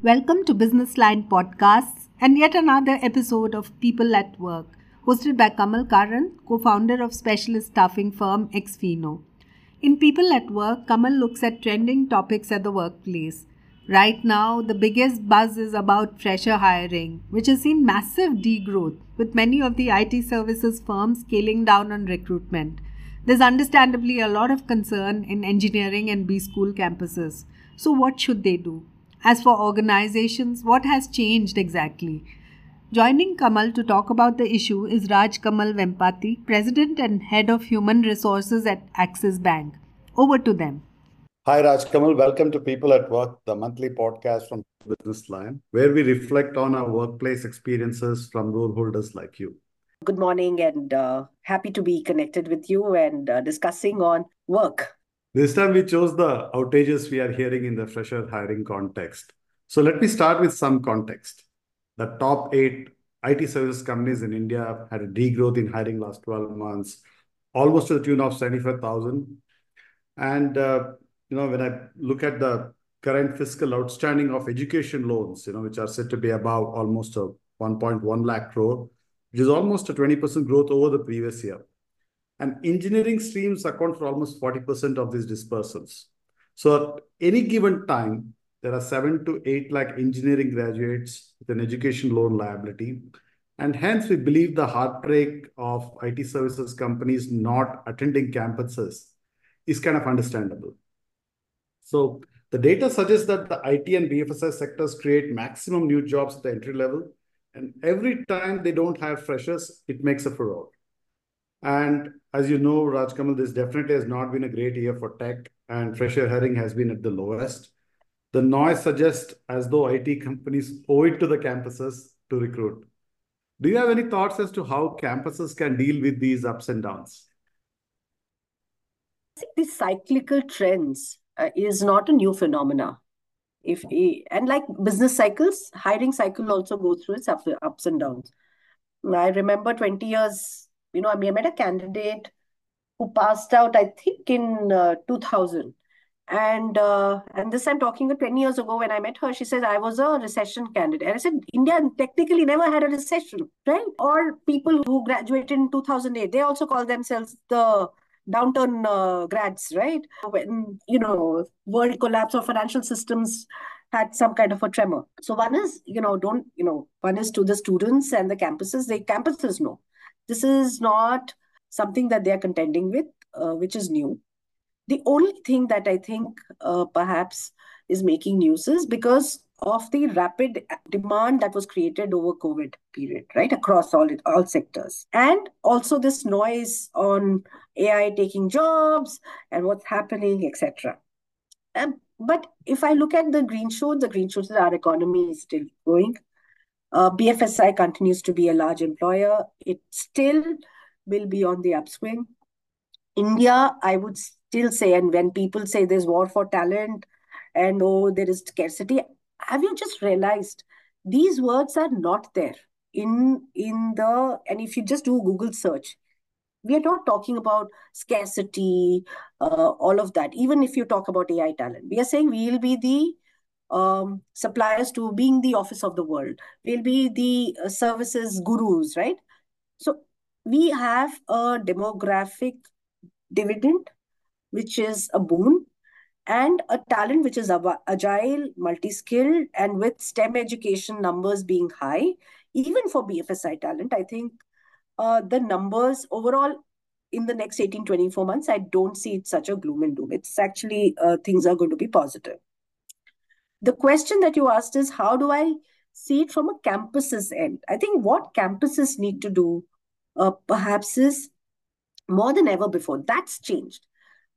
Welcome to Business Line Podcasts and yet another episode of People at Work, hosted by Kamal Karanth, co founder of specialist staffing firm Xpheno. In People at Work, Kamal looks at trending topics at the workplace. Right now, the biggest buzz is about fresher hiring, which has seen massive degrowth, with many of the IT services firms scaling down on recruitment. There's understandably a lot of concern in engineering and B school campuses. So, what should they do? As for organizations, what has changed exactly? Joining Kamal to talk about the issue is Raj Kamal Vempati, President and Head of Human Resources at Axis Bank. Over to them. Hi, Raj Kamal. Welcome to People at Work, the monthly podcast from Business Line, where we reflect on our workplace experiences from role holders like you. Good morning, and uh, happy to be connected with you and uh, discussing on work this time we chose the outages we are hearing in the fresher hiring context. So let me start with some context. The top eight IT service companies in India had a degrowth in hiring last 12 months, almost to the tune of 75,000. And, uh, you know, when I look at the current fiscal outstanding of education loans, you know, which are said to be above almost a 1.1 lakh crore, which is almost a 20% growth over the previous year. And engineering streams account for almost 40% of these dispersals. So at any given time, there are seven to eight lakh engineering graduates with an education loan liability. And hence, we believe the heartbreak of IT services companies not attending campuses is kind of understandable. So the data suggests that the IT and BFSI sectors create maximum new jobs at the entry level. And every time they don't hire freshers, it makes a furore. And as you know, Rajkamal, this definitely has not been a great year for tech, and fresher hiring has been at the lowest. The noise suggests as though IT companies owe it to the campuses to recruit. Do you have any thoughts as to how campuses can deal with these ups and downs? These cyclical trends uh, is not a new phenomena. If and like business cycles, hiring cycle also goes through its ups and downs. I remember 20 years you know, I met a candidate who passed out, I think, in uh, 2000. And uh, and this I'm talking 20 years ago when I met her, she said I was a recession candidate. And I said, India technically never had a recession, right? Or people who graduated in 2008, they also call themselves the downturn uh, grads, right? When, you know, world collapse or financial systems had some kind of a tremor. So one is, you know, don't, you know, one is to the students and the campuses, the campuses know this is not something that they are contending with, uh, which is new. The only thing that I think uh, perhaps is making news is because of the rapid demand that was created over COVID period, right, across all all sectors, and also this noise on AI taking jobs and what's happening, etc. Um, but if I look at the green shoots, the green shoots, our economy is still growing. Uh, BFSI continues to be a large employer. It still will be on the upswing. India, I would still say, and when people say there's war for talent and oh, there is scarcity, have you just realized these words are not there in in the and if you just do Google search, we are not talking about scarcity, uh, all of that. Even if you talk about AI talent, we are saying we will be the um, suppliers to being the office of the world. We'll be the uh, services gurus, right? So we have a demographic dividend, which is a boon, and a talent which is agile, multi-skilled, and with STEM education numbers being high, even for BFSI talent, I think uh, the numbers overall in the next 18, 24 months, I don't see it such a gloom and doom. It's actually, uh, things are going to be positive the question that you asked is how do I see it from a campus's end? I think what campuses need to do uh, perhaps is more than ever before. That's changed.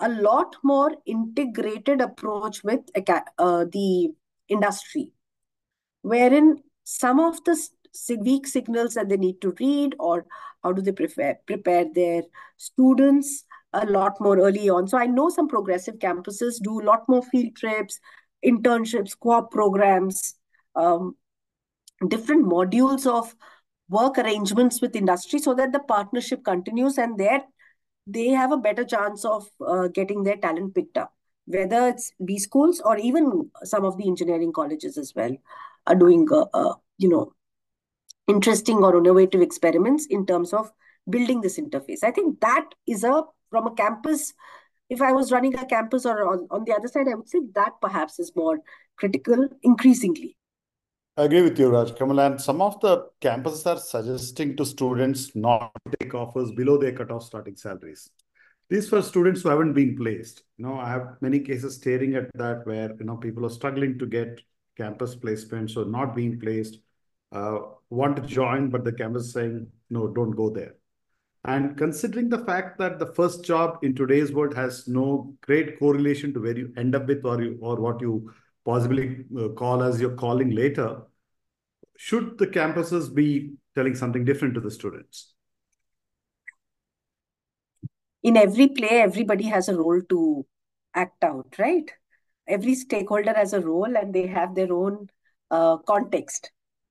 A lot more integrated approach with uh, the industry, wherein some of the weak signals that they need to read or how do they prepare, prepare their students a lot more early on. So I know some progressive campuses do a lot more field trips, internships, co-op programs, um, different modules of work arrangements with industry so that the partnership continues and there they have a better chance of uh, getting their talent picked up. whether it's B schools or even some of the engineering colleges as well, are doing, uh, uh, you know, interesting or innovative experiments in terms of building this interface. I think that is a, from a campus, if I was running a campus or on, on the other side, I would say that perhaps is more critical increasingly. I agree with you, Raj Kamal. And some of the campuses are suggesting to students not to take offers below their cutoff starting salaries. These for students who haven't been placed. You know, I have many cases staring at that where you know people are struggling to get campus placements or not being placed, uh, want to join, but the campus saying no, don't go there. And considering the fact that the first job in today's world has no great correlation to where you end up with or you or what you possibly uh, call as your calling later, should the campuses be telling something different to the students? In every play, everybody has a role to act out, right? Every stakeholder has a role and they have their own uh, context.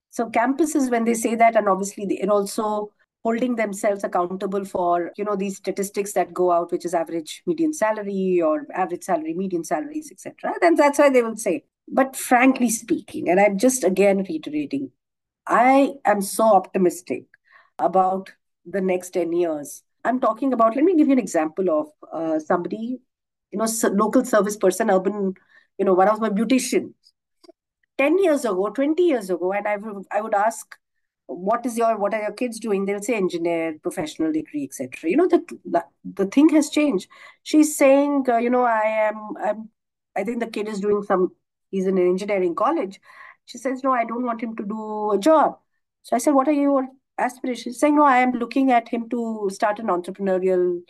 So campuses, when they say that, and obviously they're also holding themselves accountable for you know these statistics that go out which is average median salary or average salary median salaries etc then that's why they will say. But frankly speaking and i'm just again reiterating i am so optimistic about the next 10 years. I'm talking about let me give you an example of uh, somebody you know local service person urban you know one of my beauticians. 10 years ago 20 years ago and i would i would ask what is your what are your kids doing? They'll say engineer professional degree etc you know the, the the thing has changed. She's saying uh, you know i am i'm i think the kid is doing some he's in an engineering college. She says no i don't want him to do a job. So i said what are your aspirations? She's saying no i am looking at him to start an entrepreneurial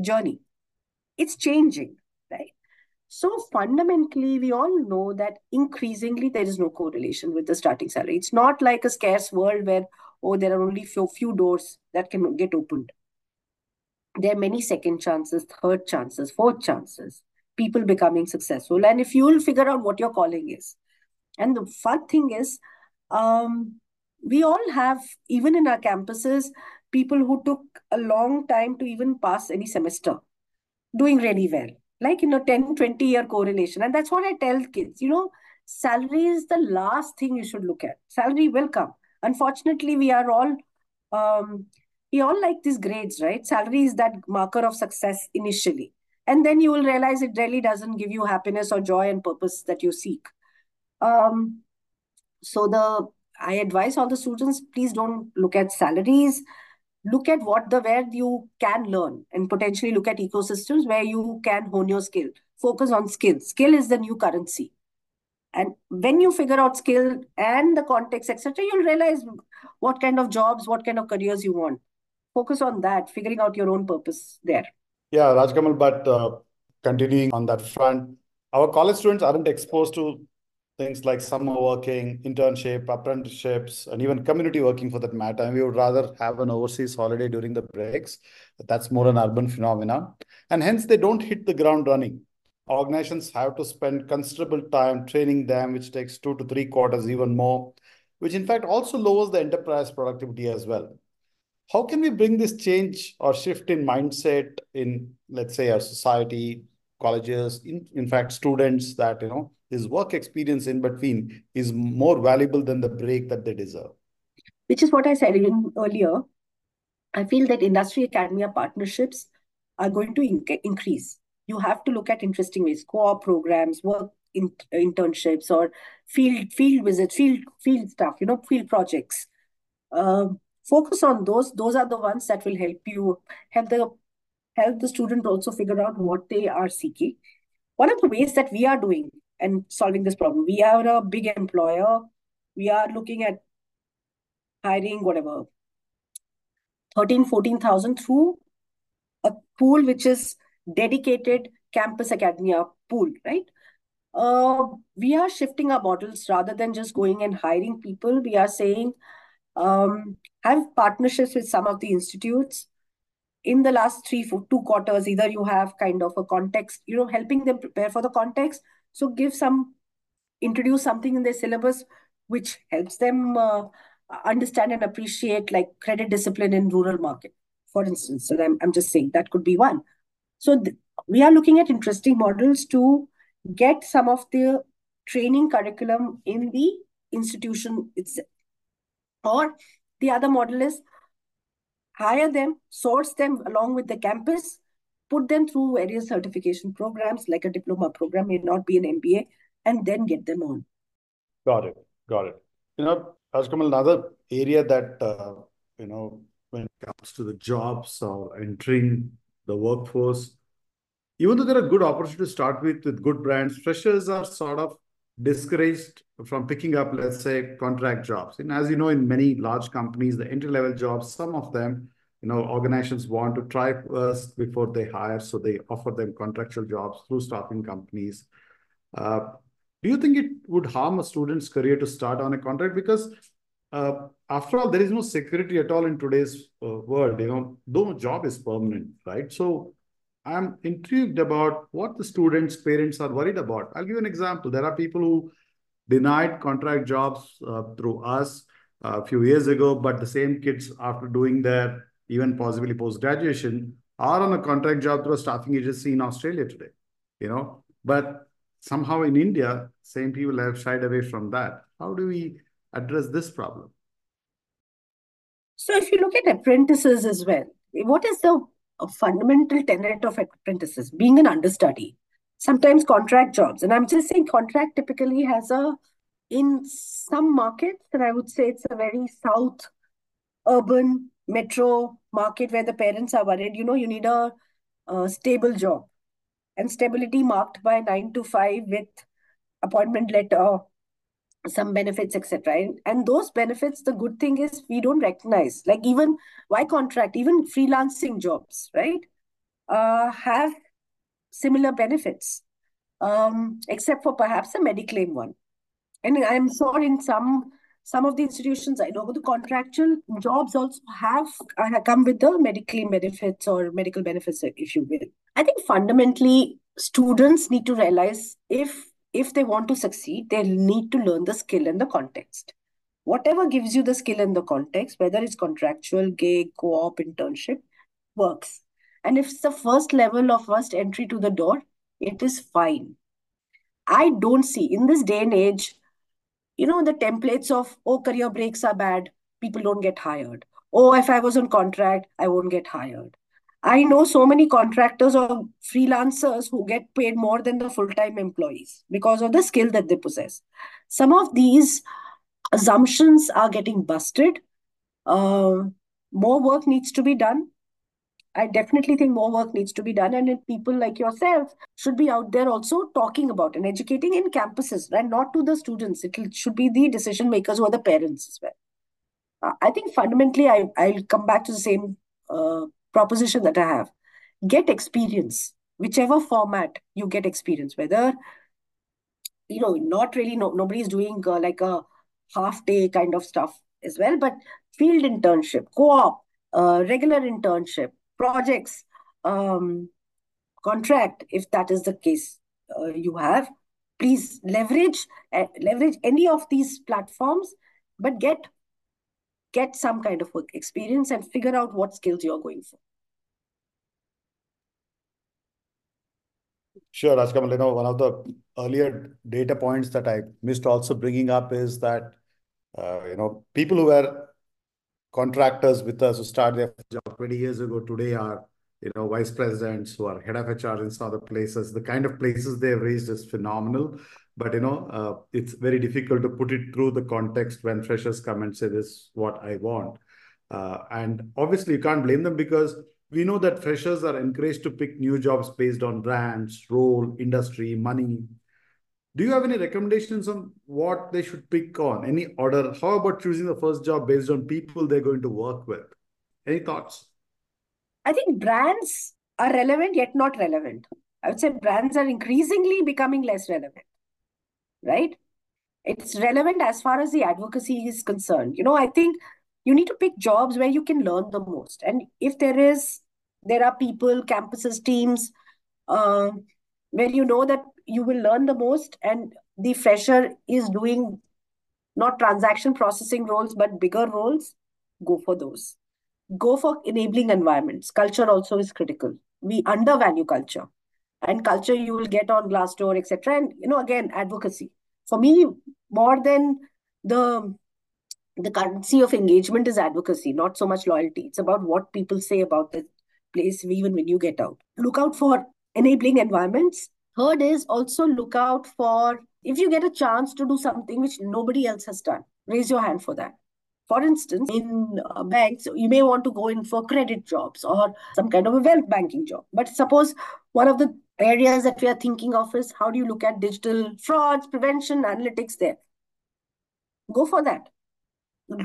journey. It's changing so fundamentally, we all know that increasingly there is no correlation with the starting salary. It's not like a scarce world where, oh, there are only few, few doors that can get opened. There are many second chances, third chances, fourth chances, people becoming successful. And if you will figure out what your calling is. And the fun thing is, um, we all have, even in our campuses, people who took a long time to even pass any semester, doing really well like you know 10 20 year correlation. And that's what i tell kids you know salary is the last thing you should look at. Salary will come. Unfortunately we are all um we all like these grades right? Salary is that marker of success initially. And then you will realize it really doesn't give you happiness or joy and purpose that you seek. Um so the i advise all the students please don't look at salaries look at what the where you can learn and potentially look at ecosystems where you can hone your skill. Focus on skill. Skill is the new currency. And when you figure out skill and the context etc you'll realize what kind of jobs what kind of careers you want. Focus on that figuring out your own purpose there. Yeah rajkamal but uh, continuing on that front our college students aren't exposed to things like summer working, internship, apprenticeships, and even community working for that matter. And we would rather have an overseas holiday during the breaks. That's more an urban phenomenon. And hence, they don't hit the ground running. Organizations have to spend considerable time training them, which takes two to three quarters, even more, which in fact also lowers the enterprise productivity as well. How can we bring this change or shift in mindset in, let's say, our society, colleges, in, in fact, students that, you know, his work experience in between is more valuable than the break that they deserve. Which is what I said even earlier. I feel that industry academia partnerships are going to inc- increase. You have to look at interesting ways, co-op programs, work in, internships, or field field visits, field field stuff. You know, field projects. Uh, focus on those. Those are the ones that will help you help the help the student also figure out what they are seeking. One of the ways that we are doing and solving this problem. We are a big employer. We are looking at hiring whatever 13, 14,000 through a pool which is dedicated campus academia pool, right? Uh, we are shifting our models rather than just going and hiring people. We are saying um, have partnerships with some of the institutes. In the last three, four, two quarters, either you have kind of a context, you know, helping them prepare for the context, so give some, introduce something in their syllabus which helps them uh, understand and appreciate like credit discipline in rural market, for instance. So I'm, I'm just saying that could be one. So we are looking at interesting models to get some of the training curriculum in the institution itself. Or the other model is hire them, source them along with the campus, put them through various certification programs like a diploma program, may not be an MBA, and then get them on. Got it. Got it. You know, Rajkamal, another area that, uh, you know, when it comes to the jobs or entering the workforce, even though there are good opportunities to start with, with good brands, freshers are sort of discouraged from picking up, let's say, contract jobs. And as you know, in many large companies, the entry-level jobs, some of them, you know, organizations want to try first before they hire, so they offer them contractual jobs through staffing companies. Uh, do you think it would harm a student's career to start on a contract? Because uh, after all, there is no security at all in today's uh, world. You know, no job is permanent, right? So I'm intrigued about what the students' parents are worried about. I'll give you an example. There are people who denied contract jobs uh, through us a few years ago, but the same kids, after doing their even possibly post graduation, are on a contract job through a staffing agency in Australia today. You know, but somehow in India, same people have shied away from that. How do we address this problem? So, if you look at apprentices as well, what is the fundamental tenet of apprentices being an understudy sometimes contract jobs and i'm just saying contract typically has a in some markets and i would say it's a very south urban metro market where the parents are worried you know you need a, a stable job. And stability marked by 9 to 5 with appointment letter some benefits etc and, and those benefits the good thing is we don't recognize. Like even why contract? Even freelancing jobs right uh, have similar benefits um, except for perhaps a mediclaim one. And i'm sure in some some of the institutions i know the contractual jobs also have uh, come with the medical benefits or medical benefits if you will i think fundamentally students need to realize if if they want to succeed, they need to learn the skill and the context. Whatever gives you the skill and the context, whether it's contractual, gig, co op, internship, works. And if it's the first level of first entry to the door, it is fine. I don't see in this day and age, you know, the templates of, oh, career breaks are bad, people don't get hired. Oh, if I was on contract, I won't get hired. I know so many contractors or freelancers who get paid more than the full time employees because of the skill that they possess. Some of these assumptions are getting busted. Uh, more work needs to be done. I definitely think more work needs to be done, and people like yourself should be out there also talking about and educating in campuses, and not to the students. It should be the decision makers who are the parents as well. Uh, I think fundamentally, I, I'll come back to the same uh, proposition that I have. Get experience, whichever format you get experience, whether, you know, not really, no, nobody's doing uh, like a half day kind of stuff as well, but field internship, co op, uh, regular internship, projects, um, contract, if that is the case uh, you have. Please leverage uh, leverage any of these platforms, but get get some kind of work experience and figure out what skills you're going for. Sure, Rajkamal. You know, one of the earlier data points that I missed also bringing up is that, uh, you know, people who were contractors with us who started their job 20 years ago today are, you know, vice presidents who are head of HR in some other places. The kind of places they've raised is phenomenal. But, you know, uh, it's very difficult to put it through the context when freshers come and say, this is what I want. Uh, and obviously, you can't blame them because we know that freshers are encouraged to pick new jobs based on brands, role, industry, money. Do you have any recommendations on what they should pick on? Any order? How about choosing the first job based on people they're going to work with? Any thoughts? I think brands are relevant yet not relevant. I would say brands are increasingly becoming less relevant, right? It's relevant as far as the advocacy is concerned. You know, I think you need to pick jobs where you can learn the most. And if there is, there are people, campuses, teams, uh, where you know that you will learn the most, and the fresher is doing not transaction processing roles but bigger roles, go for those. Go for enabling environments. Culture also is critical. We undervalue culture. and culture you will get on Glassdoor, etc. And you know, again, advocacy. For me, more than the the currency of engagement is advocacy, not so much loyalty. It's about what people say about the place, even when you get out. Look out for enabling environments. Third is also look out for if you get a chance to do something which nobody else has done, raise your hand for that. For instance, in uh, banks, you may want to go in for credit jobs or some kind of a wealth banking job. But suppose one of the areas that we are thinking of is how do you look at digital frauds, prevention, analytics there? Go for that.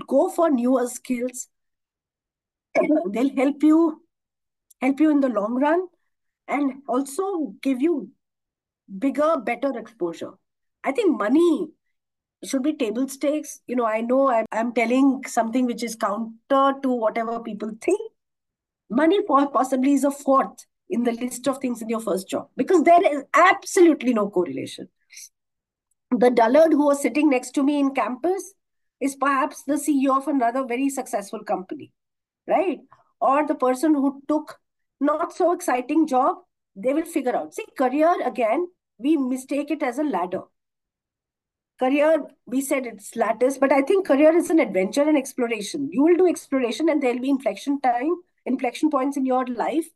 Go for newer skills. They'll help you help you in the long run and also give you bigger, better exposure. I think money should be table stakes. You know, I know I'm, I'm telling something which is counter to whatever people think. Money possibly is a fourth in the list of things in your first job because there is absolutely no correlation. The dullard who was sitting next to me in campus is perhaps the CEO of another very successful company, right? Or the person who took not so exciting job, they will figure out. See, career again, we mistake it as a ladder. Career we said it's lattice but i think career is an adventure and exploration. You will do exploration and there'll be inflection time inflection points in your life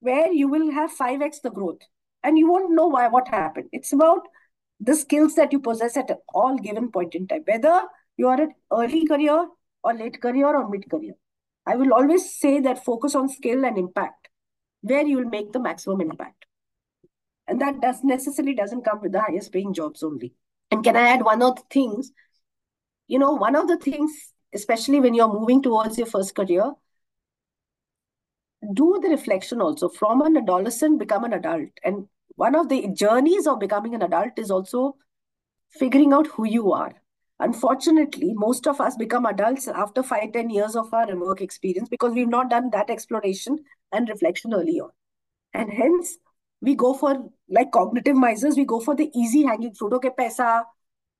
where you will have 5x the growth. And you won't know why what happened. It's about the skills that you possess at all given point in time whether you are an early career or late career or mid career. I will always say that focus on skill and impact where you will make the maximum impact and that does necessarily doesn't come with the highest paying jobs only and can I add one of the things? You know, one of the things, especially when you're moving towards your first career, do the reflection also from an adolescent, become an adult. And one of the journeys of becoming an adult is also figuring out who you are. Unfortunately, most of us become adults after five, 10 years of our work experience because we've not done that exploration and reflection early on. And hence, we go for like cognitive misers, we go for the easy hanging fruit. Okay, pesa,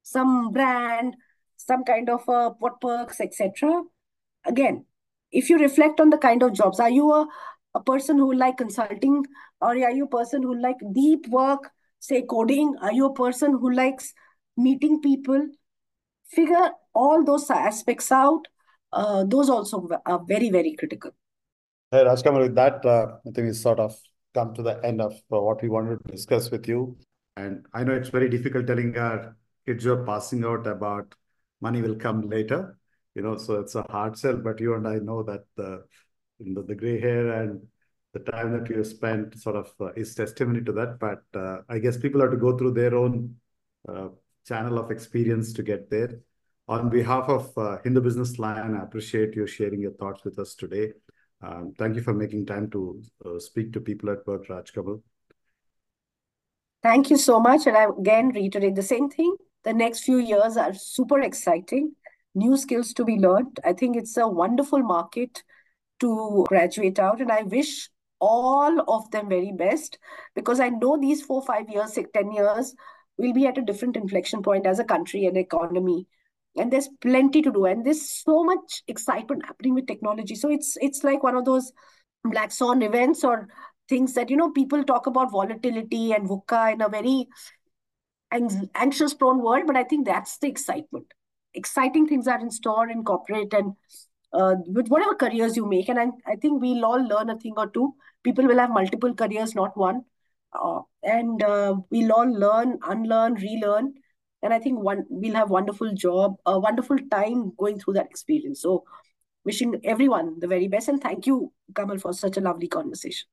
some brand, some kind of uh, what perks, etc. Again, if you reflect on the kind of jobs, are you a, a person who like consulting or are you a person who like deep work, say coding? Are you a person who likes meeting people? Figure all those aspects out. Uh, those also are very, very critical. Hey, Rajkamal, with that, uh, I think we sort of come to the end of uh, what we wanted to discuss with you. And I know it's very difficult telling our kids who are passing out about money will come later, you know, so it's a hard sell. But you and I know that the, you know, the gray hair and the time that you spent sort of uh, is testimony to that. But uh, I guess people have to go through their own uh, channel of experience to get there. On behalf of uh, Hindu Business Line, I appreciate you sharing your thoughts with us today. Um, thank you for making time to uh, speak to people at work, Rajkamal. Thank you so much. And I again reiterate the same thing. The next few years are super exciting, new skills to be learned. I think it's a wonderful market to graduate out. And I wish all of them very best because I know these four, five years, six, 10 years will be at a different inflection point as a country and economy. And there's plenty to do. And there's so much excitement happening with technology. So it's it's like one of those black swan events or things that you know people talk about volatility and VUCA in a very anxious prone world. But i think that's the excitement. Exciting things are in store in corporate and uh, with whatever careers you make. And I, I think we'll all learn a thing or two. People will have multiple careers not one uh, and uh, we'll all learn unlearn relearn. And i think one we'll have wonderful job a wonderful time going through that experience. So wishing everyone the very best and thank you kamal for such a lovely conversation